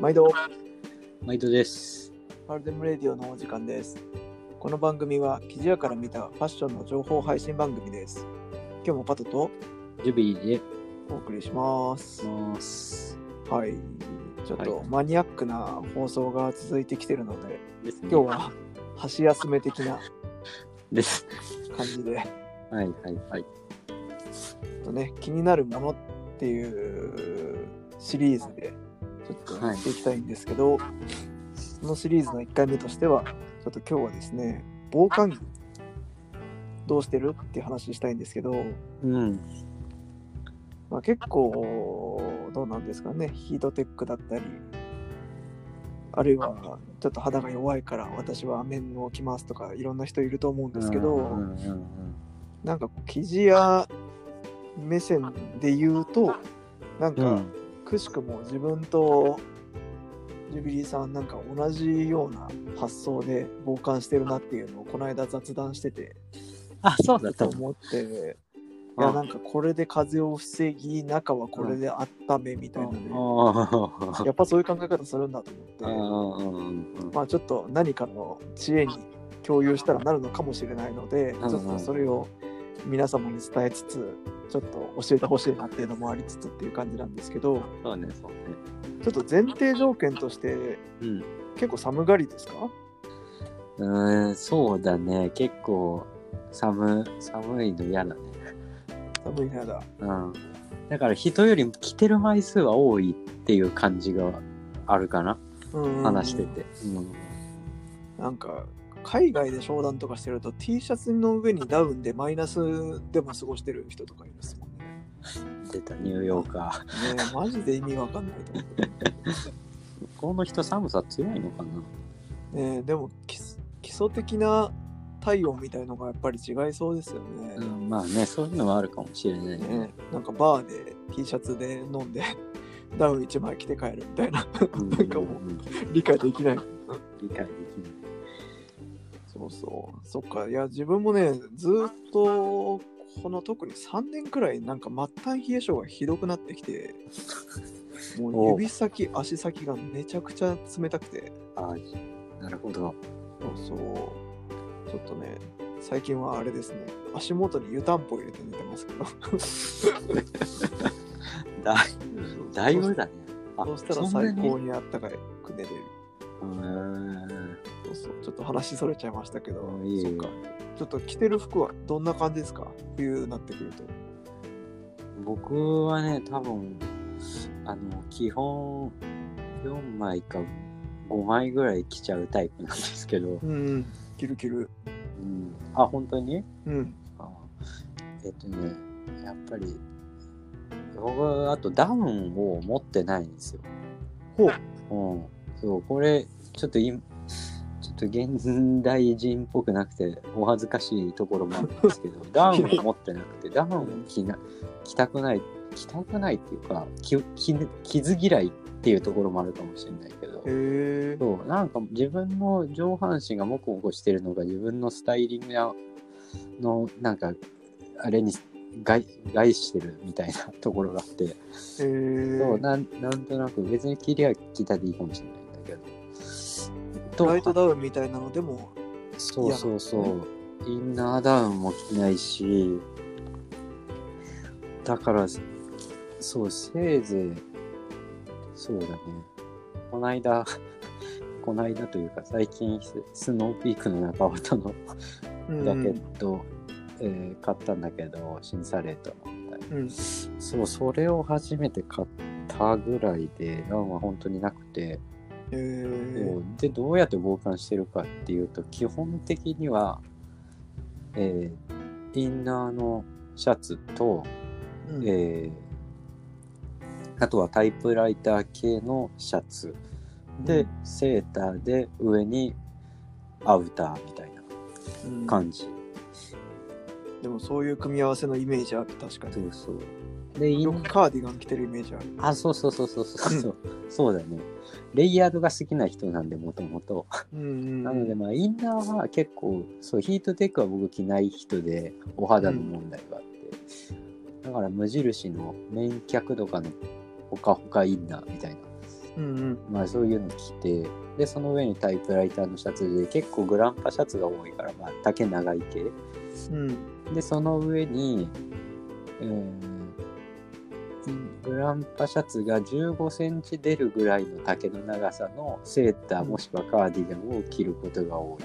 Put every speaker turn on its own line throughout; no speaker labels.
毎度、
毎度です。
パルデムレディオのお時間です。この番組は、記事屋から見たファッションの情報配信番組です。今日もパトと
ジュビーで
お送りします。はい。ちょっとマニアックな放送が続いてきてるので、
ですね
今日は箸休め的な
です。
感じで、
はいはいはい。
ちょっとね、気になるものっていうシリーズで、ちょっとやっていきたいんですけど、そのシリーズの1回目としては、ちょっと今日はですね、防寒着、どうしてるっていう話したいんですけど、
うん。
まあ、結構、どうなんですかね、ヒートテックだったり、あるいはちょっと肌が弱いから私は面を着ますとかいろんな人いると思うんですけど、
うんうんうん
なんか生地屋目線で言うとなんか
うん。
くしくも自分とジュビリーさんなんか同じような発想で傍観してるなっていうのをこの間雑談してて
あ、そうだ。
と思っていや
あ
なんかこれで風を防ぎ中はこれで温めみたいなね。
あ
やっぱそういう考え方するんだと
あ。
思って。まあちょっと何かの知恵に共有したらなるのかもしれないので
うん。
ちょっとそれを皆様に伝えつつちょっと教えてほしいなっていうのもありつつっていう感じなんですけど
そうね、そうね。
ちょっと前提条件として
うん。
結構寒がりですか？
うーん、そうだね。結構寒寒いの嫌だね。
寒いのやだ
うん。だから人より着てる枚数は多いっていう感じがあるかな。
うん
話してて。うん。
なんか海外で商談とかしてると T シャツの上にダウンでマイナスでも過ごしてる人とかいますもんね。
出たニューヨーカー。
ねえマジで意味わかんないと思って。
向こうの人寒さ強いのかな
ねえでも基礎基礎的な体温みたいのがやっぱり違いそうですよね。
うん、まあね、そういうのはあるかもしれないね。
ねなんかバーで T シャツで飲んでダウン1枚着て帰るみたいな
うん
なんかもう
うん
理解できない。
理解できない。
そうそう。そっか。いや、自分もね、ずーっと、この特に3年くらい、なんか末端冷え性がひどくなってきて、もう指先、足先がめちゃくちゃ冷たくて、
ああ、なるほど。
そうそう。ちょっとね、最近はあれですね、足元に湯たんぽ入れて寝てますけど。
だだいぶだね。あ
そうしたら最高にあったかく寝れる。
うーん
そうそう。ちょっと話それちゃいましたけど
あ、いいよ
そっか。ちょっと着てる服はどんな感じですか？冬になってくると。
僕はね、多分、あの、基本、4枚か5枚ぐらい着ちゃうタイプなんですけど、
うん、うん。着る着る。
うん、あ、本当に？
うん。
あえっとね、やっぱり、僕、あとダウンを持ってないんですよ。
ほう。
うん。そう、これ、ちょっとい、ちょっと現代人っぽくなくて、お恥ずかしいところもあるんですけど、ダウンを持ってなくて、ダウンを着な着たくない、着たくないっていうか、着着着ず嫌いっていうところもあるかもしれないけど。そう、なんか自分の上半身がモコモコしてるのが自分のスタイリングやの、なんか、あれに害害してるみたいなところがあって。そうなん なんとなく別に着りゃ着たでいいかもしれない。と
ライトダウンみたいなのでも、
そうそうそう。インナーダウンも着ないし、だから、そう、せいぜい、そうだね。こないだ、こないだというか、最近、ススノーピークの中綿の
うん
ジャケット、えー買ったんだけど、シンサレートのみたいな。
うん。
そう、それを初めて買ったぐらいで、ダウンは本当になくて。でどうやって防寒してるかっていうと基本的には、えーインナーのシャツと、
うん。
えーあとはタイプライター系のシャツ。で、
うん。
セーターで上にアウターみたいな
うん。
感じ、
でもそういう組み合わせのイメージある、確かに。
そうそうでイン
よくカーディガン着てるイメージある。
あそうそうそうそうそうそう、そうだねレイヤードが好きな人なんでもともと
うんうん。
なので、まあ、インナーは結構、そう、ヒートテックは僕着ない人で、お肌の問題があって、だから無印の綿脚とかのほかほかインナーみたいな
うんうん。
まあそういうの着てでその上にタイプライターのシャツで結構グランパシャツが多いから、まあ、丈長い系
うん。
でその上に、えーグランパシャツが15センチ出るぐらいの丈の長さのセーターもしくはカーディガンを着ることが多い。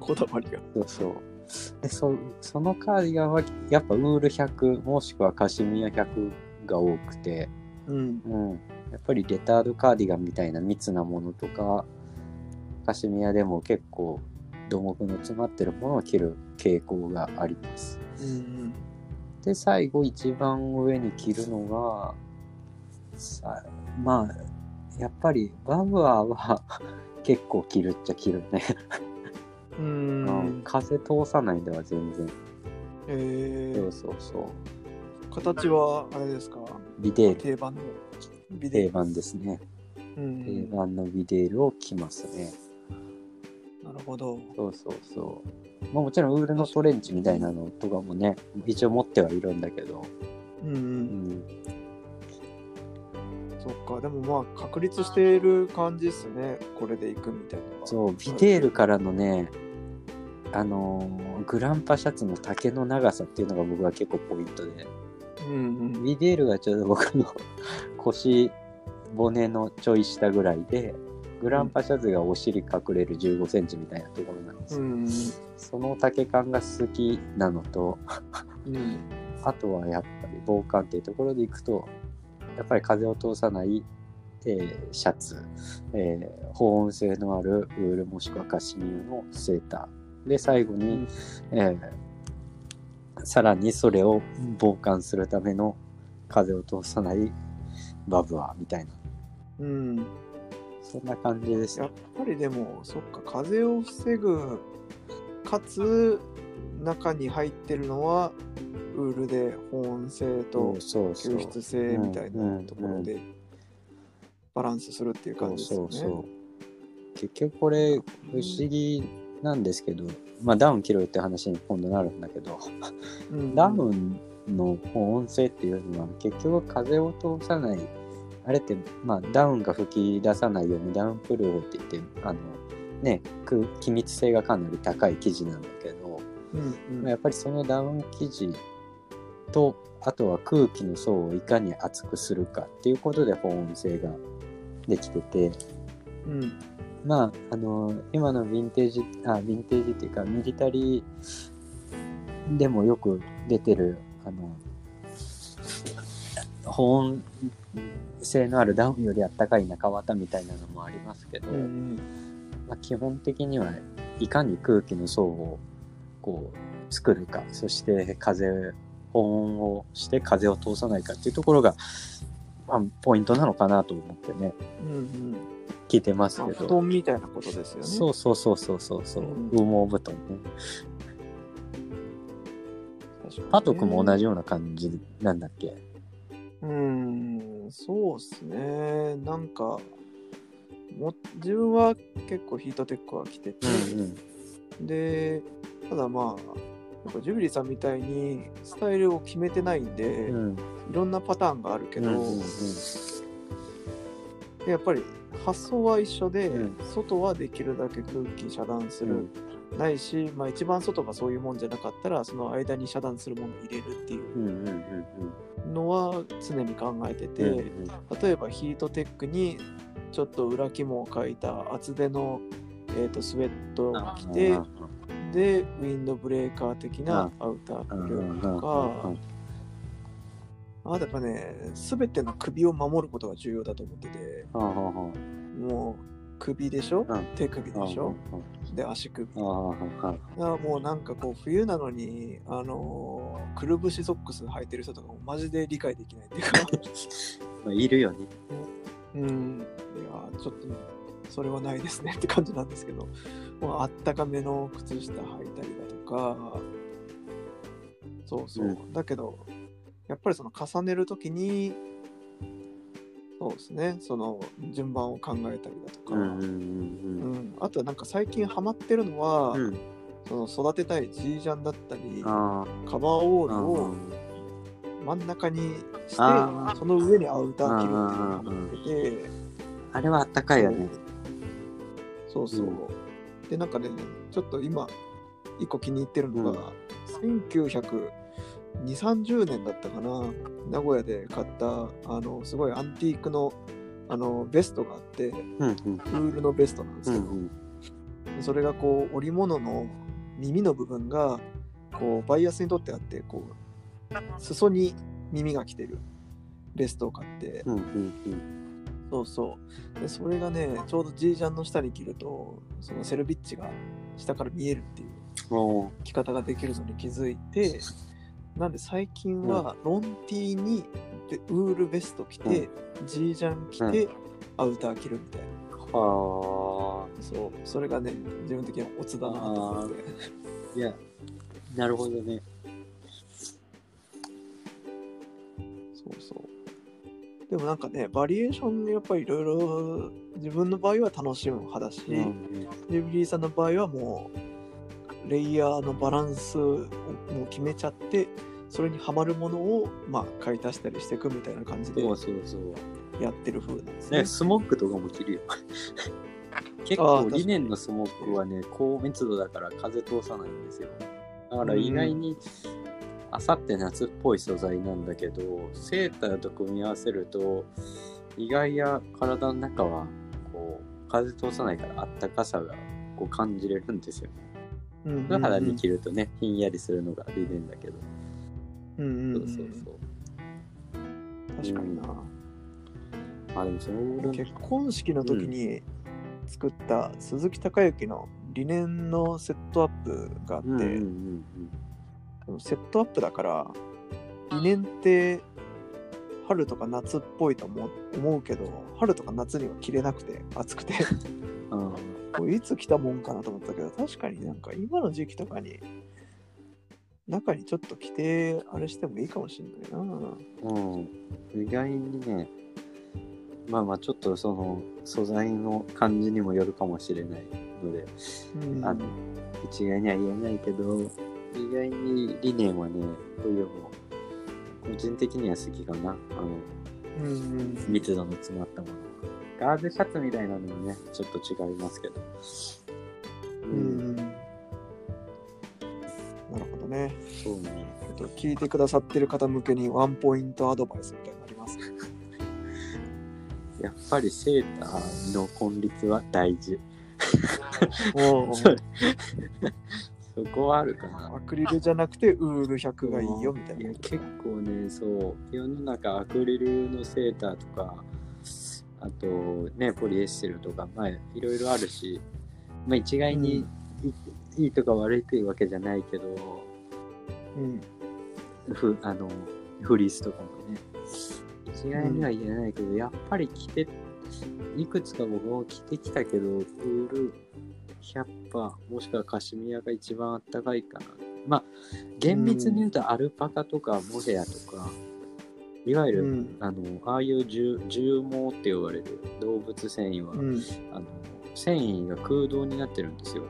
こだわりが。
そうそう。でそそのカーディガンはやっぱウール100もしくはカシミヤ100が多くて、
うん。
うん、やっぱりレタードカーディガンみたいな密なものとかカシミヤでも結構土木の詰まってるものを着る傾向があります。
うん
で最後一番上に着るのがさまあやっぱりバブアーは 結構着るっちゃ着るね、
うん。
風通さないんだわ全然、
えー、
そうそうそう。
形はあれですか？
ビデール。
定番の。ビデ
定番ですね。
オ。うん。
定番のビデールを着ますね。
なるほど。
そうそうそうまあもちろんウールのトレンチみたいなのとかもね一応持ってはいるんだけど
うんう。
うんん
そっか。でもまあ確立している感じですね。これでいくみたいな。
そうビデールからのねあのーグランパシャツの丈の長さっていうのが僕は結構ポイントで
うんうん。
ビデールがちょうど僕の 腰骨のちょい下ぐらいでグランパシャツがお尻隠れる15センチみたいなところなんですよ、
うん
その丈感が好きなのと
うん。うん。
あとはやっぱり防寒っていうところでいくとやっぱり風を通さない、えーシャツ、えー保温性のあるウールもしくはカシミヤのセーターで最後に、えーさらにそれを防寒するための風を通さないバブアーみたいな
うん。
そんな感じです
やっぱりでも、そっか、風を防ぐ、かつ、中に入ってるのは、ウールで保温性と
そうそう。
吸湿性みたいなところでバランスするっていう
そう
感じですよね。
そうそう結局これ不思議なんですけど、まあダウン着ろよって話に今度なるんだけど、
うん。
ダウンの保温性っていうのは結局風を通さないあれって、まあ、ダウンが吹き出さないようにダウンプルーフって言ってあのね空気密性がかなり高い生地なんだけど、
うん
まあやっぱりそのダウン生地とあとは空気の層をいかに厚くするかっていうことで保温性ができてて
うんうん。
まああの今のヴィンテージあヴィンテージっていうかミリタリーでもよく出てるあの保温性のあるダウンよりあったかい中綿みたいなのもありますけど、
うん
まあ、基本的にはいかに空気の層をこう作るかそして風保温をして風を通さないかっていうところが、まあ、ポイントなのかなと思ってね
うんうん。
聞いてます
まあ
けど、
布団みたいなことですよね。
そうそうそうそうそうそう、
うん。
羽毛布団
ね。
パトクも同じような感じなんだっけ？
うん、そうっすね。なんか、も自分は結構ヒートテックは着てて、
うん
で、ただまあ、やっぱジュビリーさんみたいにスタイルを決めてないんで、
うん。
いろんなパターンがあるけど、
うんうん。
でやっぱり発想は一緒で、
うん。
外はできるだけ空気遮断する、
うん
ないし、まあ、一番外がそういうもんじゃなかったらその間に遮断するものを入れるっていうのは常に考えてて、
うんうん
例えばヒートテックにちょっと裏肝を描いた厚手の、えー、とスウェットを着て
あ
でウィンドブレーカー的なアウター
うん
着る
うん
とかあとやっぱね全ての首を守ることが重要だと思っててもう首でしょ、
うん。
手首でしょ、で足首。
ああああ
だもうなんかこう冬なのにあのーくるぶしソックス履いてる人とかもマジで理解できないっていうか。
まあいるよね。
うん。いやちょっとそれはないですねって感じなんですけど。もうあったかめの靴下履いたりだとか。そうそう、
うん。
だけどやっぱりその重ねるときにそうですね。その順番を考えたりだとか、
うんうんうん
うん。あとはなんか最近ハマってるのは、
うん。うん
その育てたいジージャンだったりカ
あ
バーオー
あ
ルを、真ん中にしてその上にアウター着るっていうのをてて
あれはあったかいよね。
そうそう、でなんかねちょっと今一個気に入ってるのが、192030年だったかな名古屋で買ったあのすごいアンティークのあのベストがあってウ
うんうん。
ールのベストなんですけど、
うんうん。
それがこう織物の耳の部分がこうバイアスにとってあってこう裾に耳が来てるベストを買って、
うんうん
そうそうでそれがねちょうど G ジャンの下に着るとそのセルビッチが下から見えるっていう着方ができるのに気づいてなんで最近はロンティーにでウールベスト着て、G ジャン着て、アウター着るみたいな。
ーは
そうそれがね自分的にはオツだなと思って。
あ。いや、なるほどね。
そうそう。でもなんかね、バリエーションやっぱりいろいろ自分の場合は楽しむ派だし、
うん
ジブリーさんの場合はもうレイヤーのバランスを決めちゃって、それにはまるものをまあ買い足したりしていくみたいな感じで
そうそうそう。
やってる風なんですね。
ね、スモックとかも着るよ。結構
あー確かに
リネンのスモックはね、高密度だから風通さないんですよ。だから意外に、あさって夏っぽい素材なんだけど、セーターと組み合わせると、意外や体の中は、こう、風通さないからあったかさがこう感じれるんですよ。
うんうんうん
素肌に着るとね、ひんやりするのがリネンだけど。
うんうんうん
そうそうそう。
確かにな。
あ、でもその分
結婚式の時に作った鈴木孝之のリネンのセットアップがあって、
うんうんうん
でもセットアップだから理念って春とか夏っぽいと思うけど春とか夏には着れなくて暑くて
うん。
いつ着たもんかなと思ったけど確かになんか今の時期とかに中にちょっと着てあれしてもいいかもしれないな
うん、意外にね、まあまあちょっとその素材の感じにもよるかもしれないので、
うん
あの一概には言えないけど、意外に理念はね、冬も個人的には好きかな。あの
うんうん
密度の詰まったもの。ガーゼシャツみたいなのもね、ちょっと違いますけど。う
うんうんなるほどね
そうね。
えっと聞いてくださってる方向けにワンポイントアドバイスみたいになります
やっぱりセーターの根率は大事。
お
そそこはあるかな。
アクリルじゃなくてウール100がいいよみたい
いや
なこと
結構ねそう世の中アクリルのセーターとかあとねポリエステルとかまあいろいろあるし、まあ、一概にいい,、とか悪いっていうわけじゃないけど
うん。
ふあのフリースとかもね。一概には言えないけど、やっぱり着ていくつか僕も着てきたけどウール100%もしくはカシミヤが一番あったかいかな。まあ厳密に言うとアルパカとかモヘアとかいわゆる、
うん。
あのああいう重重毛って呼ばれる動物繊維は、
うん。
あの繊維が空洞になってるんですよ。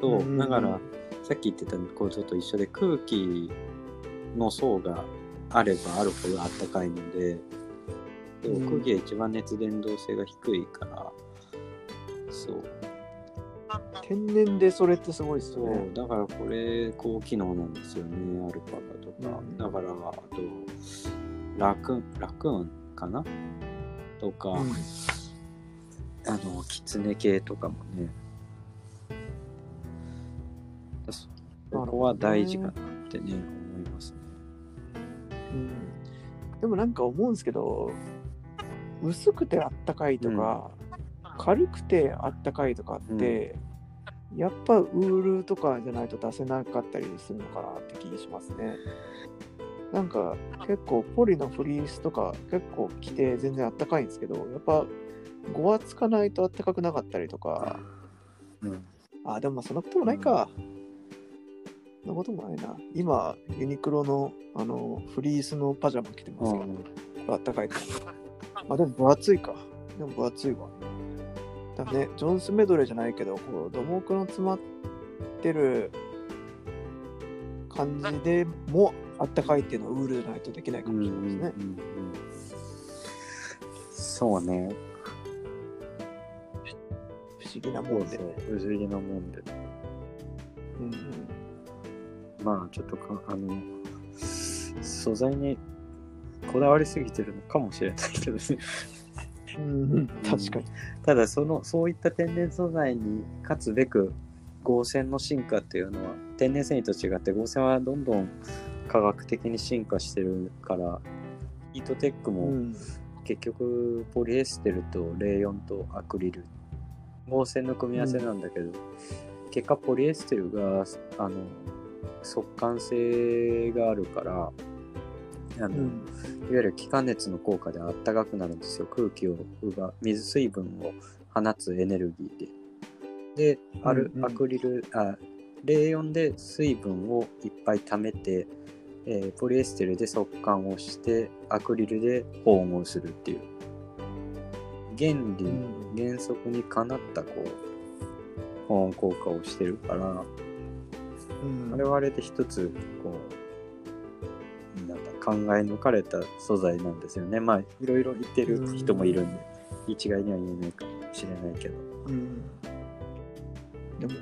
そう
うん
だからさっき言ってたことと一緒で空気の層があればあるほどあったかいのででも
うん。
空気が一番熱伝導性が低いから、そう。
天然でそれってすごいです
そう
よね。
だからこれ高機能なんですよねアルパカとか、
うん。
だからあとラクラクーンかな？とか、
うん
あの、キツネ系とかもね。そそこは大事かなってね、思いますね。
うんでもなんか思うんですけど、薄くてあったかいとか、軽くてあったかいとかって、やっぱウールとかじゃないと出せなかったりするのかなって気がしますね。なんか結構ポリのフリースとか結構着て全然あったかいんですけど、やっぱごわつかないとあったかくなかったりとか、
うん。
あ、でもまあそんなこともないか。そんなこともないな。今、ユニクロのあのフリースのパジャマ着てますけど、これあったかいから。あ、でも分厚いか。でも分厚いわ。だね、ジョンスメドレーじゃないけど、こう土木の詰まってる感じでもあったかいっていうのはウールないとできないかもしれないですね。
うんうんうんそうね。
不思議なもんで。
う。不思議なもんで。
うん
まあちょっとか、あの、素材にこだわりすぎてるのかもしれないけどね。
うんうんうん、確かに。
ただその、そういった天然素材に勝つべく、合成の進化っていうのは、天然繊維と違って合成はどんどん科学的に進化してるから、ヒートテックも、
うん。
結局ポリエステルとレーヨンとアクリル合成の組み合わせなんだけど、結果ポリエステルがあの速乾性があるからあの、
うん。
いわゆる気化熱の効果であったかくなるんですよ。空気を奪う水水分を放つエネルギーで。である
うんうん。
アクリルあレーヨンで水分をいっぱい溜めてえーポリエステルで速乾をしてアクリルで保温をするっていう。原理、
うん。
原則にかなったこう保温効果をしてるから
うん。
あれはあれで一つこうなんだ考え抜かれた素材なんですよね。まあいろいろ言ってる人もいるんで一概には言えないかもしれないけど。
うん。でも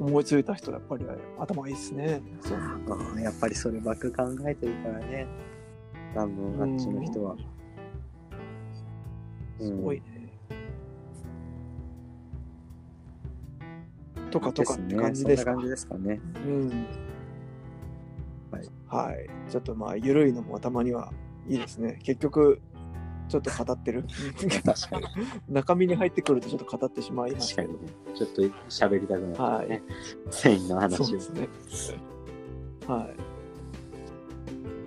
思いついた人はやっぱり頭いいっすね。そう
あやっぱりそればっか考えてるからね多分あっちの人は。
すごいね。とかとかって感じですか？
そんな感じですかね。
うん。
はい。
はい。ちょっとまあ、ゆるいのもたまにはいいですね。結局、ちょっと語ってる？
確かに。
中身に入ってくるとちょっと語ってしまいます
確かにね。ちょっと喋りたくなっ。
はい
繊維の話を。
そうですね。はい。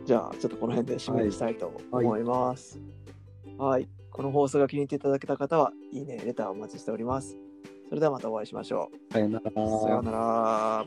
じゃあ、ちょっとこの辺で締めにしたいと思います。はい、この放送が気に入っていただけた方は、いいね、レターお待ちしております。それではまたお会いしましょ
さよなら
う。さようなら。